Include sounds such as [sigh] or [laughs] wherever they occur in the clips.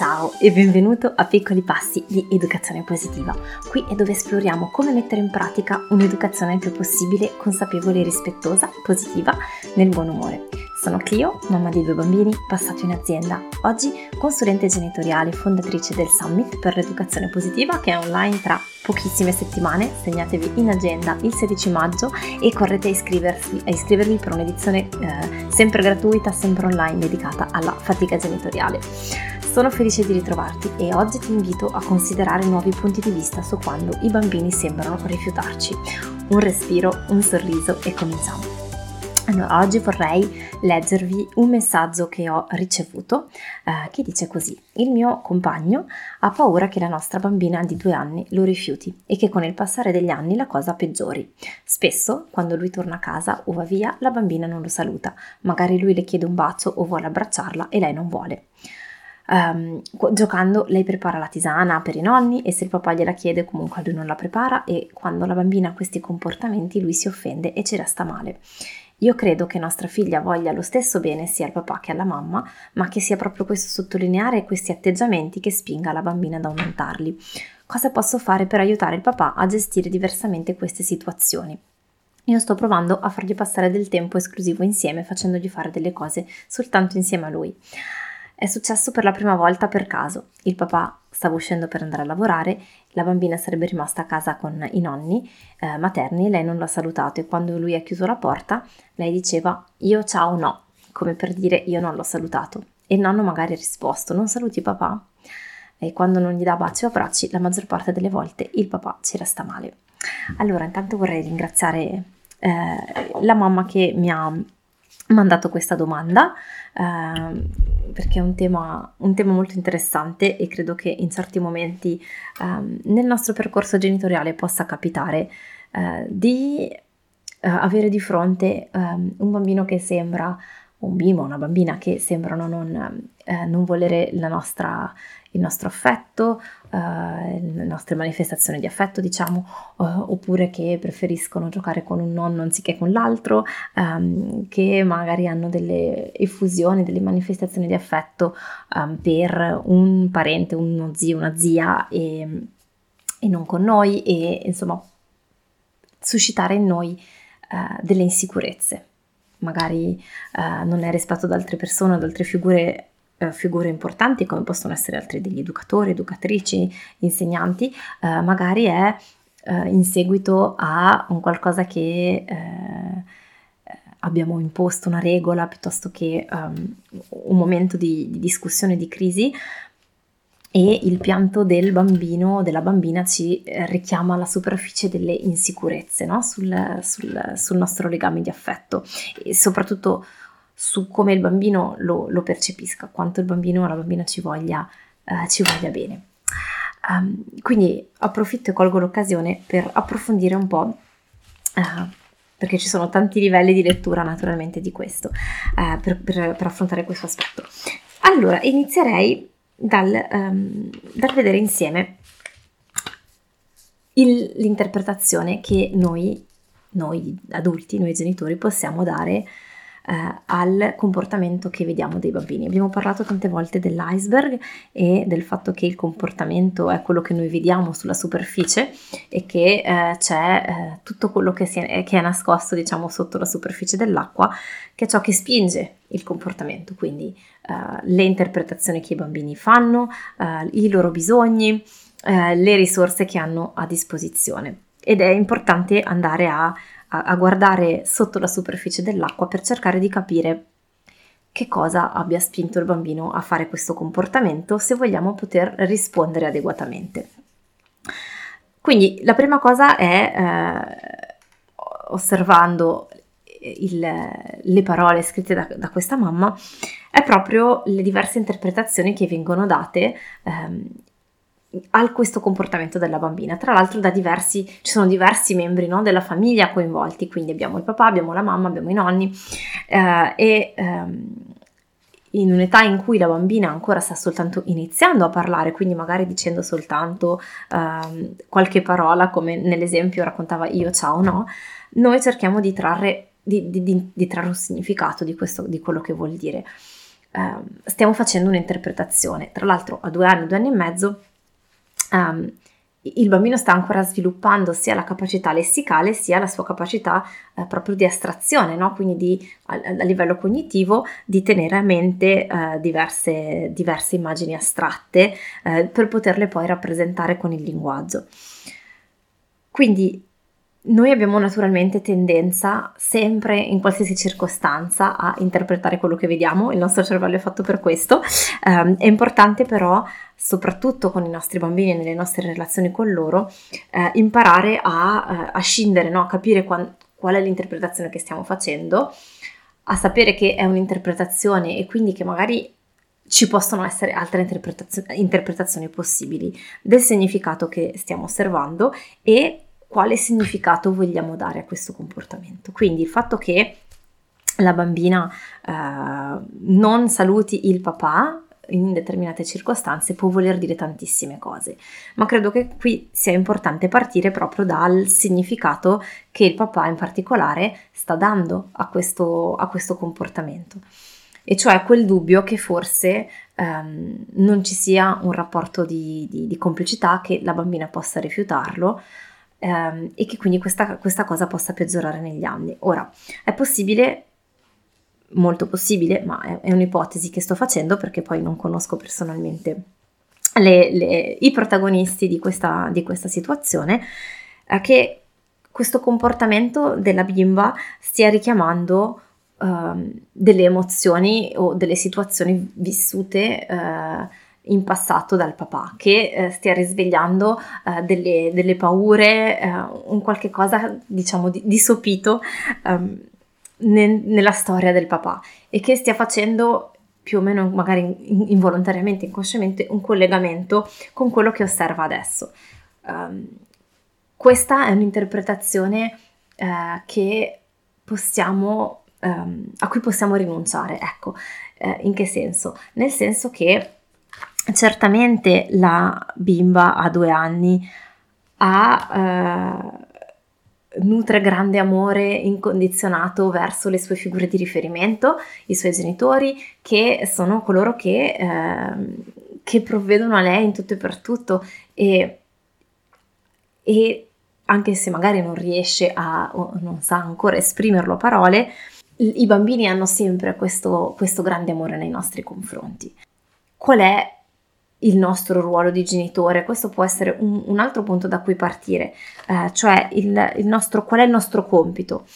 Ciao e benvenuto a Piccoli Passi di Educazione Positiva. Qui è dove esploriamo come mettere in pratica un'educazione il più possibile consapevole rispettosa, positiva, nel buon umore. Sono Clio, mamma di due bambini, passato in azienda. Oggi consulente genitoriale, fondatrice del Summit per l'educazione positiva che è online tra pochissime settimane. Segnatevi in agenda il 16 maggio e correte a, iscriversi, a iscrivervi per un'edizione eh, sempre gratuita, sempre online dedicata alla fatica genitoriale. Sono felice di ritrovarti e oggi ti invito a considerare nuovi punti di vista su quando i bambini sembrano rifiutarci. Un respiro, un sorriso e cominciamo. Allora, oggi vorrei leggervi un messaggio che ho ricevuto eh, che dice così: Il mio compagno ha paura che la nostra bambina di due anni lo rifiuti e che con il passare degli anni la cosa peggiori. Spesso, quando lui torna a casa o va via, la bambina non lo saluta. Magari lui le chiede un bacio o vuole abbracciarla e lei non vuole. Um, giocando lei prepara la tisana per i nonni e se il papà gliela chiede comunque lui non la prepara e quando la bambina ha questi comportamenti lui si offende e ci resta male. Io credo che nostra figlia voglia lo stesso bene sia al papà che alla mamma, ma che sia proprio questo sottolineare questi atteggiamenti che spinga la bambina ad aumentarli. Cosa posso fare per aiutare il papà a gestire diversamente queste situazioni? Io sto provando a fargli passare del tempo esclusivo insieme, facendogli fare delle cose soltanto insieme a lui. È successo per la prima volta per caso. Il papà stava uscendo per andare a lavorare, la bambina sarebbe rimasta a casa con i nonni eh, materni, lei non l'ha salutato e quando lui ha chiuso la porta, lei diceva io ciao no, come per dire io non l'ho salutato. E il nonno magari ha risposto non saluti papà? E quando non gli dà baci o abbracci, la maggior parte delle volte il papà ci resta male. Allora, intanto vorrei ringraziare eh, la mamma che mi ha mandato questa domanda eh, perché è un tema, un tema, molto interessante e credo che in certi momenti eh, nel nostro percorso genitoriale possa capitare eh, di eh, avere di fronte ehm, un bambino che sembra un bimbo, una bambina che sembrano non, eh, non volere nostra, il nostro affetto, eh, le nostre manifestazioni di affetto, diciamo, eh, oppure che preferiscono giocare con un nonno anziché con l'altro, ehm, che magari hanno delle effusioni, delle manifestazioni di affetto ehm, per un parente, uno zio, una zia e, e non con noi e insomma suscitare in noi eh, delle insicurezze. Magari eh, non è rispetto ad altre persone, ad altre figure, eh, figure importanti come possono essere altri degli educatori, educatrici, insegnanti, eh, magari è eh, in seguito a un qualcosa che eh, abbiamo imposto una regola piuttosto che um, un momento di, di discussione, di crisi, e il pianto del bambino o della bambina ci eh, richiama alla superficie delle insicurezze no? sul, sul, sul, nostro legame di affetto e soprattutto su come il bambino lo, lo percepisca, quanto il bambino o la bambina ci voglia, eh, ci voglia bene. Um, quindi approfitto e colgo l'occasione per approfondire un po', uh, perché ci sono tanti livelli di lettura naturalmente di questo, uh, per, per, per affrontare questo aspetto. Allora, inizierei dal, um, dal vedere insieme il, l'interpretazione che noi, noi adulti, noi genitori possiamo dare eh, al comportamento che vediamo dei bambini. Abbiamo parlato tante volte dell'iceberg e del fatto che il comportamento è quello che noi vediamo sulla superficie e che eh, c'è eh, tutto quello che, è, che, è, nascosto diciamo sotto la superficie dell'acqua, che è ciò che spinge il comportamento, quindi eh, le interpretazioni che i bambini fanno, eh, i loro bisogni, eh, le risorse che hanno a disposizione. Ed è importante andare a a, a guardare sotto la superficie dell'acqua per cercare di capire che cosa abbia spinto il bambino a fare questo comportamento se vogliamo poter rispondere adeguatamente. Quindi la prima cosa è, eh, osservando il, le parole scritte da, da, questa mamma, è proprio le diverse interpretazioni che vengono date ehm, a questo comportamento della bambina. Tra l'altro diversi, ci sono diversi membri no, della famiglia coinvolti, quindi abbiamo il papà, abbiamo la mamma, abbiamo i nonni eh, e ehm, in un'età in cui la bambina ancora sta soltanto iniziando a parlare, quindi magari dicendo soltanto ehm, qualche parola come nell'esempio raccontava io ciao no, noi cerchiamo di trarre, di, di, di trarre un significato di, questo, di quello che vuol dire. eh, stiamo facendo un'interpretazione. Tra l'altro a due anni, due anni e mezzo, um, il bambino sta ancora sviluppando sia la capacità lessicale sia la sua capacità eh, proprio di astrazione, no? quindi di, a, a, livello cognitivo di tenere a mente eh, diverse, diverse, immagini astratte eh, per poterle poi rappresentare con il linguaggio. Quindi noi abbiamo naturalmente tendenza, sempre in qualsiasi circostanza, a interpretare quello che vediamo, il nostro cervello è fatto per questo. Um, è importante però, soprattutto con i nostri bambini e nelle nostre relazioni con loro, eh, imparare a, eh, a scindere, no? a capire qual, qual è l'interpretazione che stiamo facendo, a sapere che è un'interpretazione e quindi che magari ci possono essere altre interpretazio- interpretazioni possibili del significato che stiamo osservando e quale significato vogliamo dare a questo comportamento. Quindi il fatto che la bambina eh, non saluti il papà in determinate circostanze può voler dire tantissime cose, ma credo che qui sia importante partire proprio dal significato che il papà in particolare sta dando a questo, a questo comportamento. E cioè quel dubbio che forse ehm, non ci sia un rapporto di, di, di complicità, che la bambina possa rifiutarlo, ehm, e che quindi questa, questa cosa possa peggiorare negli anni. Ora, è possibile molto possibile, ma è, è, un'ipotesi che sto facendo perché poi non conosco personalmente le, le, i protagonisti di questa, di questa situazione, eh, che questo comportamento della bimba stia richiamando eh, delle emozioni o delle situazioni vissute eh, in passato dal papà, che eh, stia risvegliando eh, delle, delle, paure, eh, un qualche cosa diciamo di, di sopito um, ne, nella storia del papà e che stia facendo più o meno magari involontariamente, inconsciamente, un collegamento con quello che osserva adesso. Um, questa è un'interpretazione eh, che possiamo, um, a cui possiamo rinunciare. Ecco, eh, in che senso? Nel senso che certamente la bimba a due anni ha, eh, nutre grande amore incondizionato verso le sue figure di riferimento, i suoi genitori, che sono coloro che, eh, che provvedono a lei in tutto e per tutto e, e anche se magari non riesce a, o non sa ancora esprimerlo a parole, i bambini hanno sempre questo, questo grande amore nei nostri confronti. Qual è il nostro ruolo di genitore, questo può essere un, un altro punto da cui partire, eh, cioè il, il nostro, qual è il nostro compito?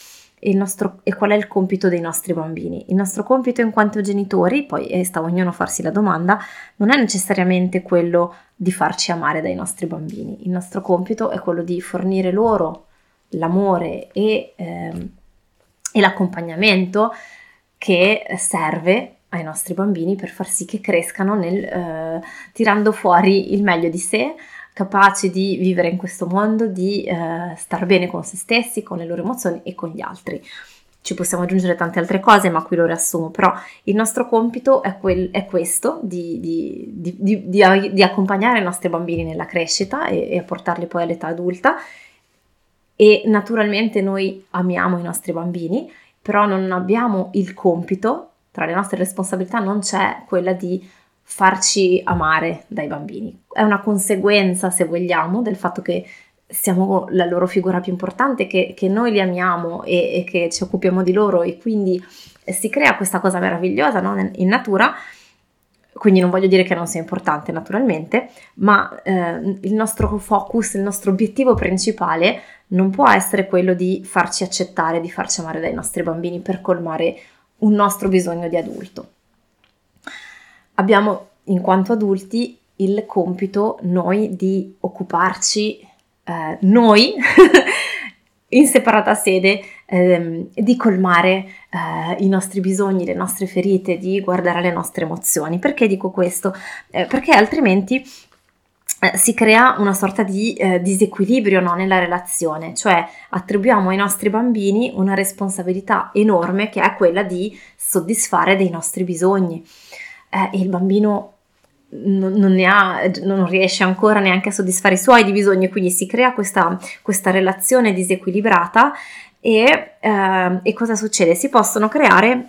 Nostro, e qual è il compito dei nostri bambini. Il nostro compito in quanto genitori, poi eh, sta ognuno a farsi la domanda, non è necessariamente quello di farci amare dai nostri bambini, il nostro compito è quello di fornire loro l'amore e, eh, e l'accompagnamento che serve ai nostri bambini per far sì che crescano nel, eh, tirando fuori il meglio di sé, capaci di vivere in questo mondo, di eh, star bene con se stessi, con le loro emozioni e con gli altri. Ci possiamo aggiungere tante altre cose, ma qui lo riassumo, però il nostro compito è, quel, è questo, di, di, di, di, accompagnare i nostri bambini nella crescita e, e portarli poi all'età adulta e naturalmente noi amiamo i nostri bambini, però non abbiamo il compito tra le nostre responsabilità non c'è quella di farci amare dai bambini. È una conseguenza, se vogliamo, del fatto che siamo la loro figura più importante, che, che noi li amiamo e, e, che ci occupiamo di loro e quindi si crea questa cosa meravigliosa no? in natura. Quindi non voglio dire che non sia importante naturalmente, ma eh, il nostro focus, il nostro obiettivo principale non può essere quello di farci accettare, di farci amare dai nostri bambini per colmare un nostro bisogno di adulto. Abbiamo in quanto adulti il compito noi di occuparci eh, noi [laughs] in separata sede ehm, di colmare eh, i nostri bisogni, le nostre ferite, di guardare le nostre emozioni. Perché dico questo? Eh, perché altrimenti si crea una sorta di eh, disequilibrio no, nella relazione, cioè attribuiamo ai nostri bambini una responsabilità enorme che è quella di soddisfare dei nostri bisogni eh, e il bambino non, non, ha, non, riesce ancora neanche a soddisfare i suoi bisogni, quindi si crea questa, questa relazione disequilibrata e, eh, e cosa succede? Si possono creare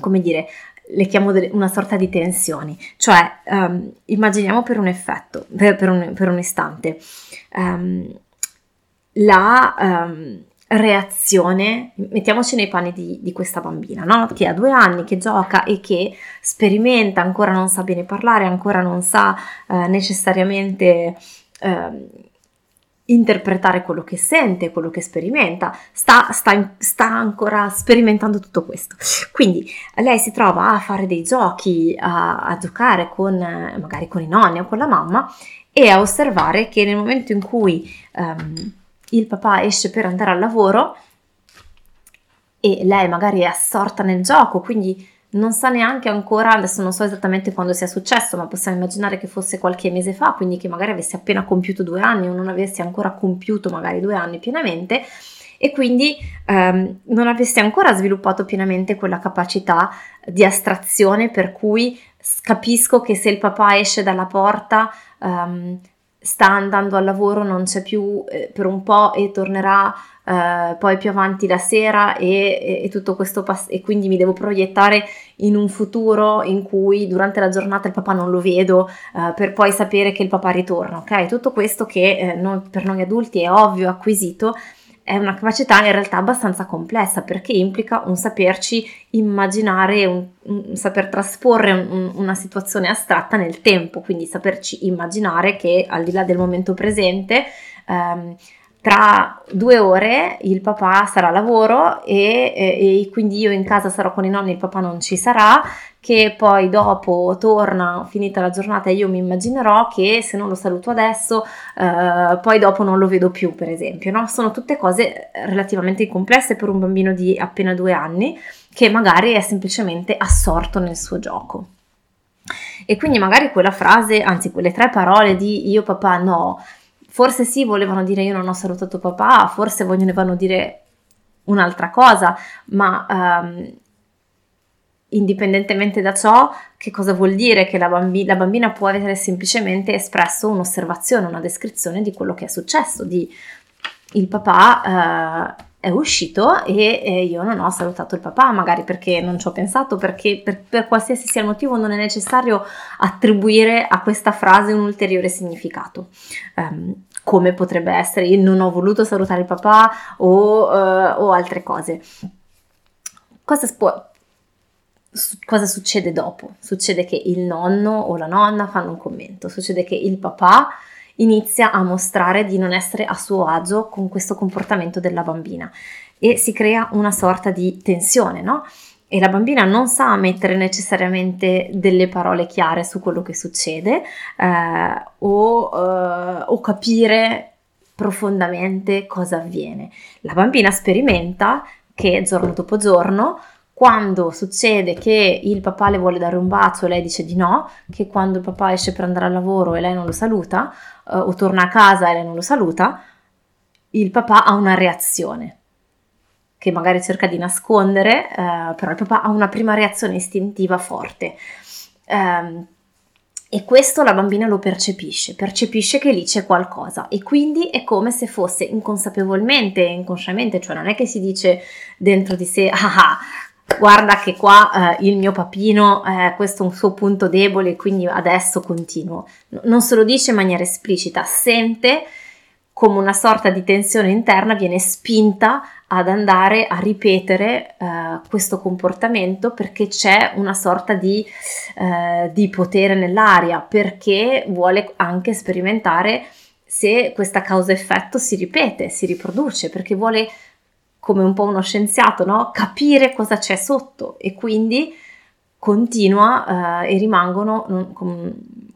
come dire, le chiamo delle, una sorta di tensioni, cioè um, immaginiamo per un effetto, per, per, un, per un, istante, um, la um, reazione, mettiamoci nei panni di, di questa bambina, no? che ha due anni, che gioca e che sperimenta, ancora non sa bene parlare, ancora non sa uh, necessariamente... Uh, interpretare quello che sente, quello che sperimenta, sta, sta, sta, ancora sperimentando tutto questo. Quindi lei si trova a fare dei giochi, a, a giocare con magari con i nonni o con la mamma e a osservare che nel momento in cui um, il papà esce per andare al lavoro e lei magari è assorta nel gioco, quindi non sa neanche ancora, adesso non so esattamente quando sia successo, ma possiamo immaginare che fosse qualche mese fa, quindi che magari avesse appena compiuto due anni o non avesse ancora compiuto magari due anni pienamente e quindi ehm, non avesse ancora sviluppato pienamente quella capacità di astrazione per cui capisco che se il papà esce dalla porta ehm, sta andando al lavoro, non c'è più eh, per un po' e tornerà eh, poi più avanti la sera e, e, e tutto questo pass- e quindi mi devo proiettare in un futuro in cui durante la giornata il papà non lo vedo eh, per poi sapere che il papà ritorna, ok? Tutto questo che eh, noi, per noi adulti è ovvio, acquisito, è una capacità in realtà abbastanza complessa perché implica un saperci immaginare, un, un saper trasporre un, una situazione astratta nel tempo, quindi saperci immaginare che al di là del momento presente ehm, tra due ore il papà sarà a lavoro e, e, e, quindi io in casa sarò con i nonni, il papà non ci sarà, che poi dopo torna, finita la giornata, e io mi immaginerò che se non lo saluto adesso, eh, poi dopo non lo vedo più, per esempio. No? Sono tutte cose relativamente complesse per un bambino di appena due anni che magari è semplicemente assorto nel suo gioco. E quindi magari quella frase, anzi quelle tre parole di io papà no, Forse sì, volevano dire io non ho salutato papà, forse volevano dire un'altra cosa, ma um, indipendentemente da ciò, che cosa vuol dire? Che la, bambi- la bambina può avere semplicemente espresso un'osservazione, una descrizione di quello che è successo, di il papà uh, è uscito e, e, io non ho salutato il papà, magari perché non ci ho pensato, perché per, per, qualsiasi sia il motivo non è necessario attribuire a questa frase un ulteriore significato. Um, come potrebbe essere io non ho voluto salutare il papà o, uh, o altre cose. Cosa, può, cosa succede dopo? Succede che il nonno o la nonna fanno un commento, succede che il papà inizia a mostrare di non essere a suo agio con questo comportamento della bambina e si crea una sorta di tensione, no? E la bambina non sa mettere necessariamente delle parole chiare su quello che succede eh, o, eh, o capire profondamente cosa avviene. La bambina sperimenta che giorno dopo giorno quando succede che il papà le vuole dare un bacio e lei dice di no, che quando il papà esce per andare al lavoro e lei non lo saluta, eh, o torna a casa e lei non lo saluta, il papà ha una reazione che magari cerca di nascondere, eh, però il papà ha una prima reazione istintiva forte. Um, e questo la bambina lo percepisce, percepisce che lì c'è qualcosa e quindi è come se fosse inconsapevolmente inconsciamente, cioè non è che si dice dentro di sé, ah, ah guarda che qua eh, il mio papino, eh, questo è un suo punto debole, quindi adesso continuo. non se lo dice in maniera esplicita, sente come una sorta di tensione interna viene spinta ad andare a ripetere eh, questo comportamento perché c'è una sorta di, eh, di potere nell'aria, perché vuole anche sperimentare se questa causa-effetto si ripete, si riproduce, perché vuole come un po' uno scienziato, no? capire cosa c'è sotto e quindi continua eh, e rimangono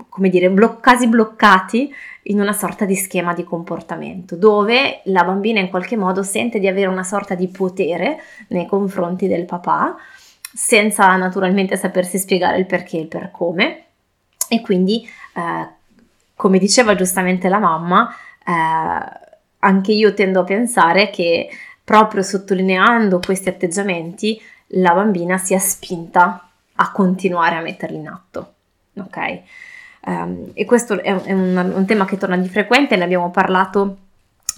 come dire bloc- quasi bloccati in una sorta di schema di comportamento dove la bambina in qualche modo sente di avere una sorta di potere nei confronti del papà senza naturalmente sapersi spiegare il perché e il per come e quindi eh, come diceva giustamente la mamma eh, anche io tendo a pensare che proprio sottolineando questi atteggiamenti la bambina sia spinta a continuare a metterli in atto. Ok? Um, e questo è, è un, un, tema che torna di frequente, ne abbiamo parlato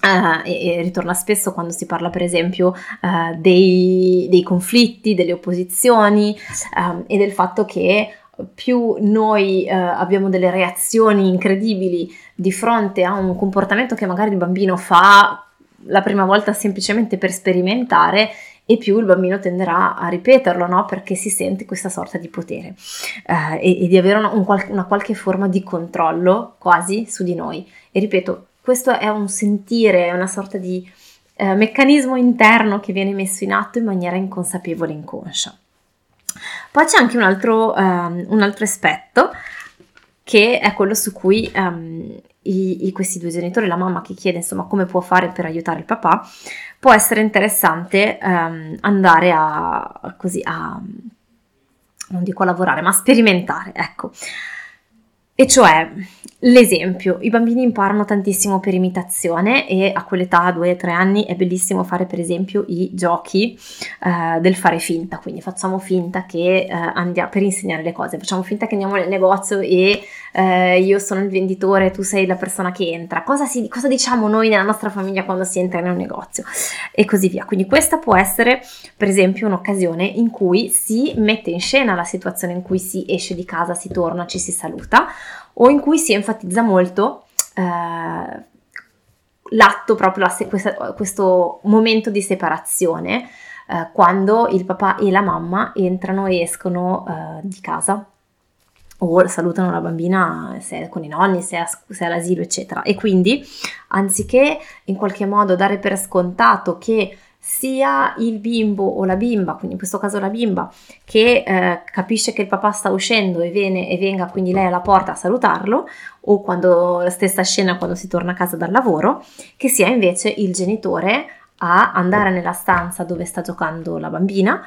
Uh, e, e, ritorna spesso quando si parla per esempio uh, dei, dei, conflitti, delle opposizioni um, e del fatto che più noi uh, abbiamo delle reazioni incredibili di fronte a un comportamento che magari il bambino fa la prima volta semplicemente per sperimentare e più il bambino tenderà a ripeterlo, no? Perché si sente questa sorta di potere eh, e, e, di avere una, un una qualche forma di controllo quasi su di noi. E ripeto, questo è un sentire, è una sorta di eh, meccanismo interno che viene messo in atto in maniera inconsapevole e inconscia. Poi c'è anche un altro, um, un altro aspetto che è quello su cui um, i, i, questi due genitori, la mamma che chiede insomma come può fare per aiutare il papà, può essere interessante um, andare a, così a, non dico a lavorare, ma a sperimentare, ecco. E cioè, l'esempio, i bambini imparano tantissimo per imitazione e a quell'età, 2-3 anni, è bellissimo fare per esempio i giochi eh, del fare finta, quindi facciamo finta che eh, andiamo per insegnare le cose, facciamo finta che andiamo nel negozio e eh, io sono il venditore, tu sei la persona che entra, cosa, si, cosa diciamo noi nella nostra famiglia quando si entra in un negozio? E così via. Quindi questa può essere per esempio un'occasione in cui si mette in scena la situazione in cui si esce di casa, si torna, ci si saluta o in cui si enfatizza molto eh, l'atto proprio, la, questa, questo momento di separazione eh, quando il papà e la mamma entrano e escono eh, di casa o salutano la bambina se è con i nonni, se è, se è all'asilo, eccetera. E quindi, anziché in qualche modo dare per scontato che sia il bimbo o la bimba, quindi in questo caso la bimba, che eh, capisce che il papà sta uscendo e, viene, e venga quindi lei alla porta a salutarlo, o quando la stessa scena quando si torna a casa dal lavoro, che sia invece il genitore a andare nella stanza dove sta giocando la bambina,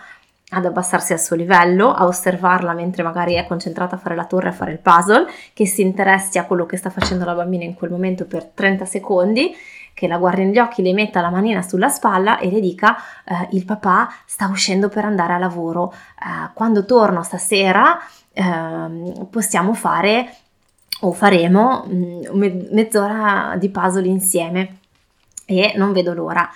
ad abbassarsi al suo livello, a osservarla mentre magari è concentrata a fare la torre, a fare il puzzle, che si interessi a quello che sta facendo la bambina in quel momento per 30 secondi che la guardi negli occhi, le metta la manina sulla spalla e le dica eh, il papà sta uscendo per andare a lavoro, eh, quando torno stasera eh, possiamo fare o faremo mm, mezz'ora di puzzle insieme e non vedo l'ora.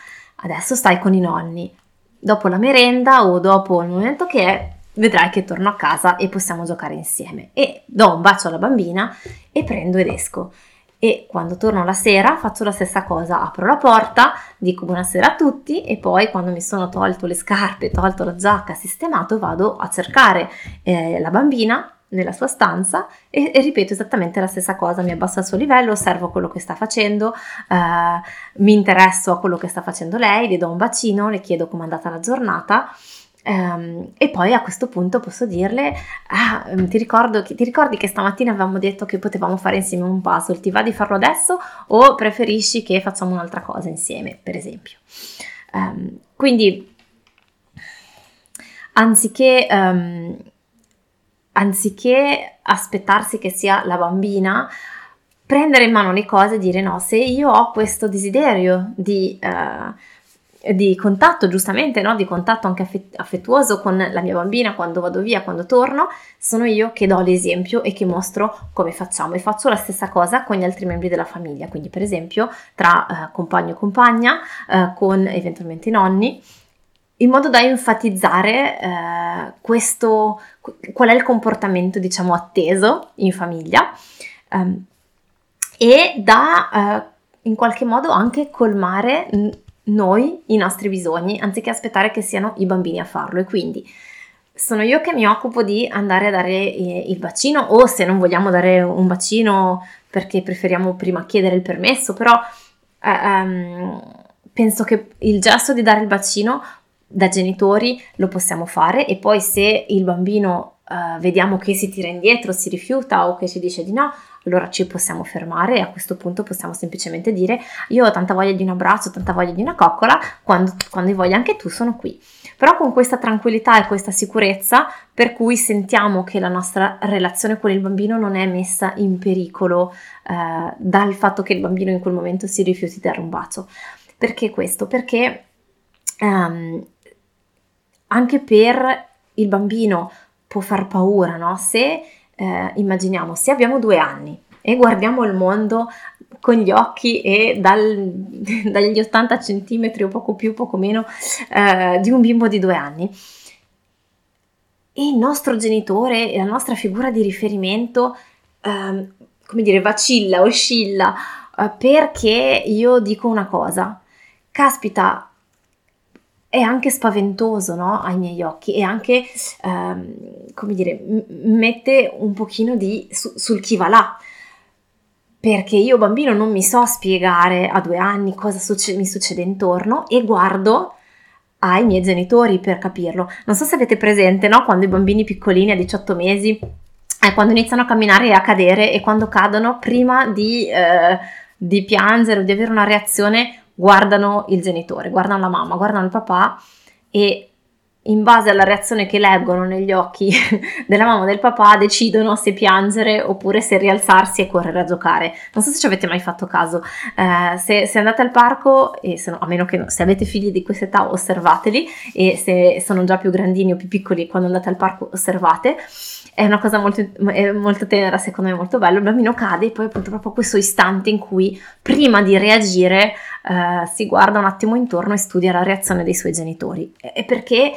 Adesso stai con i nonni. Dopo la merenda o dopo il momento che è, vedrai che torno a casa e possiamo giocare insieme. E do un bacio alla bambina e prendo ed esco e quando torno la sera faccio la stessa cosa, apro la porta, dico buonasera a tutti e poi quando mi sono tolto le scarpe, tolto la giacca, sistemato, vado a cercare eh, la bambina nella sua stanza e, e, ripeto esattamente la stessa cosa, mi abbasso al suo livello, osservo quello che sta facendo, eh, mi interesso a quello che sta facendo lei, le do un bacino, le chiedo com'è andata la giornata e poi a questo punto posso dirle: ah, mm, ti, ricordo, ti, ricordi che stamattina avevamo detto che potevamo fare insieme un puzzle? Ti va di farlo adesso o preferisci che facciamo un'altra cosa insieme, per esempio? Um, quindi, anziché, um, anziché aspettarsi che sia la bambina, prendere in mano le cose e dire: no, se io ho questo desiderio di. Uh, di contatto, giustamente, no? di contatto anche affettuoso con la mia bambina quando vado via, quando torno, sono io che do l'esempio e che mostro come facciamo e faccio la stessa cosa con gli altri membri della famiglia, quindi per esempio tra eh, compagno e compagna, eh, con eventualmente i nonni, in modo da enfatizzare eh, questo, qual è il comportamento diciamo atteso in famiglia ehm, e da eh, in qualche modo anche colmare noi i nostri bisogni anziché aspettare che siano i bambini a farlo. E quindi sono io che mi occupo di andare a dare eh, il bacino o se non vogliamo dare un bacino perché preferiamo prima chiedere il permesso però eh, um, penso che il gesto di dare il bacino da genitori lo possiamo fare. E poi se il bambino uh, vediamo che si tira indietro, si rifiuta o che ci dice di no, allora ci possiamo fermare e a questo punto possiamo semplicemente dire io ho tanta voglia di un abbraccio, tanta voglia di una coccola, quando, quando hai voglia anche tu sono qui. Però con questa tranquillità e questa sicurezza per cui sentiamo che la nostra relazione con il bambino non è messa in pericolo eh, dal fatto che il bambino in quel momento si rifiuti di dare un bacio. Perché questo? Perché um, anche per il bambino può far paura, no? Se eh, immaginiamo, se abbiamo due anni e guardiamo il mondo con gli occhi e dal, [laughs] dagli 80 cm o poco più, poco meno eh, di un bimbo di due anni. E il nostro genitore, la nostra figura di riferimento, eh, come dire, vacilla, oscilla, eh, perché io dico una cosa, caspita, è anche spaventoso no? ai miei occhi e anche, ehm, come dire, m- mette un pochino di su- sul chi va là. Perché io bambino non mi so spiegare a due anni cosa succe- mi succede intorno e guardo ai miei genitori per capirlo. Non so se avete presente, no? Quando i bambini piccolini a 18 mesi, eh, quando iniziano a camminare e a cadere e quando cadono, prima di, eh, di piangere o di avere una reazione, guardano il genitore, guardano la mamma, guardano il papà e in base alla reazione che leggono negli occhi [laughs] della mamma e del papà decidono se piangere oppure se rialzarsi e correre a giocare. Non so se ci avete mai fatto caso, eh, se, se, andate al parco, e se no, a meno che no, se avete figli di questa età osservateli e se sono già più grandini o più piccoli quando andate al parco osservate è una cosa molto, molto tenera, secondo me molto bello. Il bambino cade e poi appunto proprio questo istante in cui prima di reagire eh, si guarda un attimo intorno e studia la reazione dei suoi genitori. E perché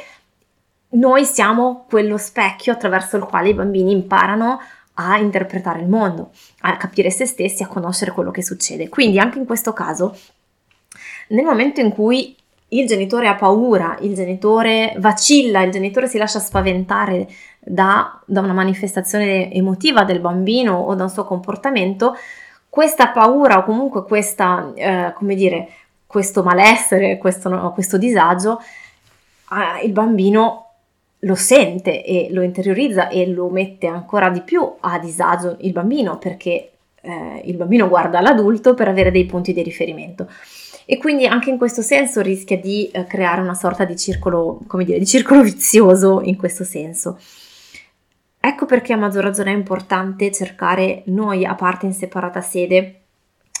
noi siamo quello specchio attraverso il quale i bambini imparano a interpretare il mondo, a capire se stessi, a conoscere quello che succede. Quindi anche in questo caso, nel momento in cui il genitore ha paura, il genitore vacilla, il genitore si lascia spaventare da, da una manifestazione emotiva del bambino o da un suo comportamento, questa paura o comunque questa, eh, come dire, questo malessere, questo, questo disagio, eh, il bambino lo sente e lo interiorizza e lo mette ancora di più a disagio il bambino perché eh, il bambino guarda l'adulto per avere dei punti di riferimento e quindi anche in questo senso rischia di eh, creare una sorta di circolo, come dire, di circolo vizioso in questo senso. Ecco perché a maggior ragione è importante cercare noi a parte in separata sede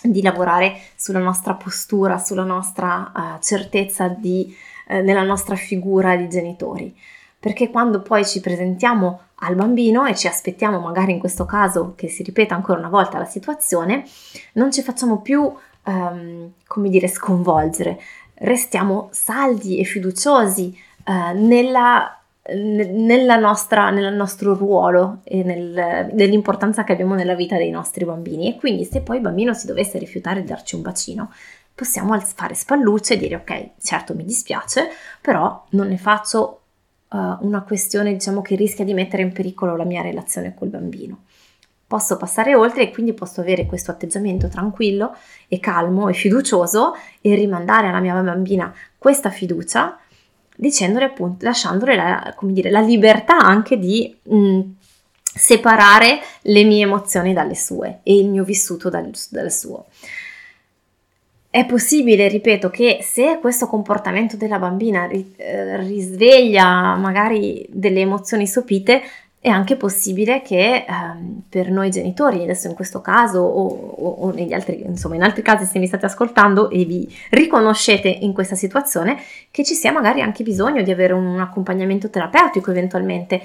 di lavorare sulla nostra postura, sulla nostra uh, certezza di, uh, nella nostra figura di genitori. Perché quando poi ci presentiamo al bambino e ci aspettiamo magari in questo caso che si ripeta ancora una volta la situazione, non ci facciamo più, um, come dire, sconvolgere, restiamo saldi e fiduciosi uh, nella nella nostra, nel nostro ruolo e nel, nell'importanza che abbiamo nella vita dei nostri bambini. E quindi se poi il bambino si dovesse rifiutare di darci un bacino possiamo fare spallucce e dire ok certo mi dispiace però non ne faccio uh, una questione diciamo che rischia di mettere in pericolo la mia relazione col bambino. Posso passare oltre e quindi posso avere questo atteggiamento tranquillo e calmo e fiducioso e rimandare alla mia bambina questa fiducia dicendole appunto, lasciandole la, dire, la libertà anche di mh, mm, separare le mie emozioni dalle sue e il mio vissuto dal, dal suo. È possibile, ripeto, che se questo comportamento della bambina eh, risveglia magari delle emozioni sopite, è anche possibile che ehm, per noi genitori, adesso in questo caso o, o, o, negli altri, insomma in altri casi se mi state ascoltando e vi riconoscete in questa situazione, che ci sia magari anche bisogno di avere un accompagnamento terapeutico eventualmente,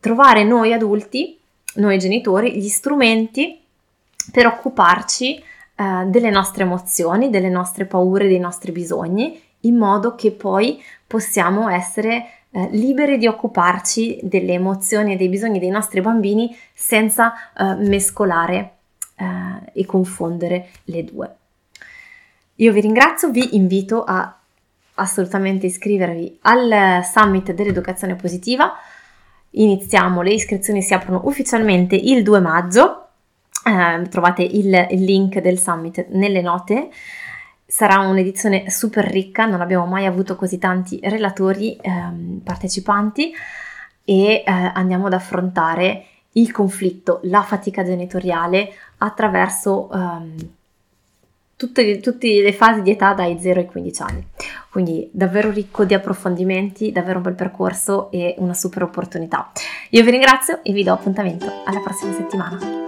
trovare noi adulti, noi genitori, gli strumenti per occuparci eh, delle nostre emozioni, delle nostre paure, dei nostri bisogni, in modo che poi possiamo essere eh, liberi di occuparci delle emozioni e dei bisogni dei nostri bambini senza eh, mescolare eh, e confondere le due. Io vi ringrazio, vi invito a assolutamente iscrivervi al summit dell'educazione positiva. Iniziamo, le iscrizioni si aprono ufficialmente il 2 maggio. Eh, trovate il, il link del summit nelle note Sarà un'edizione super ricca, non abbiamo mai avuto così tanti relatori ehm, partecipanti e eh, andiamo ad affrontare il conflitto, la fatica genitoriale attraverso ehm, tutte, tutte, le fasi di età dai 0 ai 15 anni. Quindi davvero ricco di approfondimenti, davvero un bel percorso e una super opportunità. Io vi ringrazio e vi do appuntamento alla prossima settimana.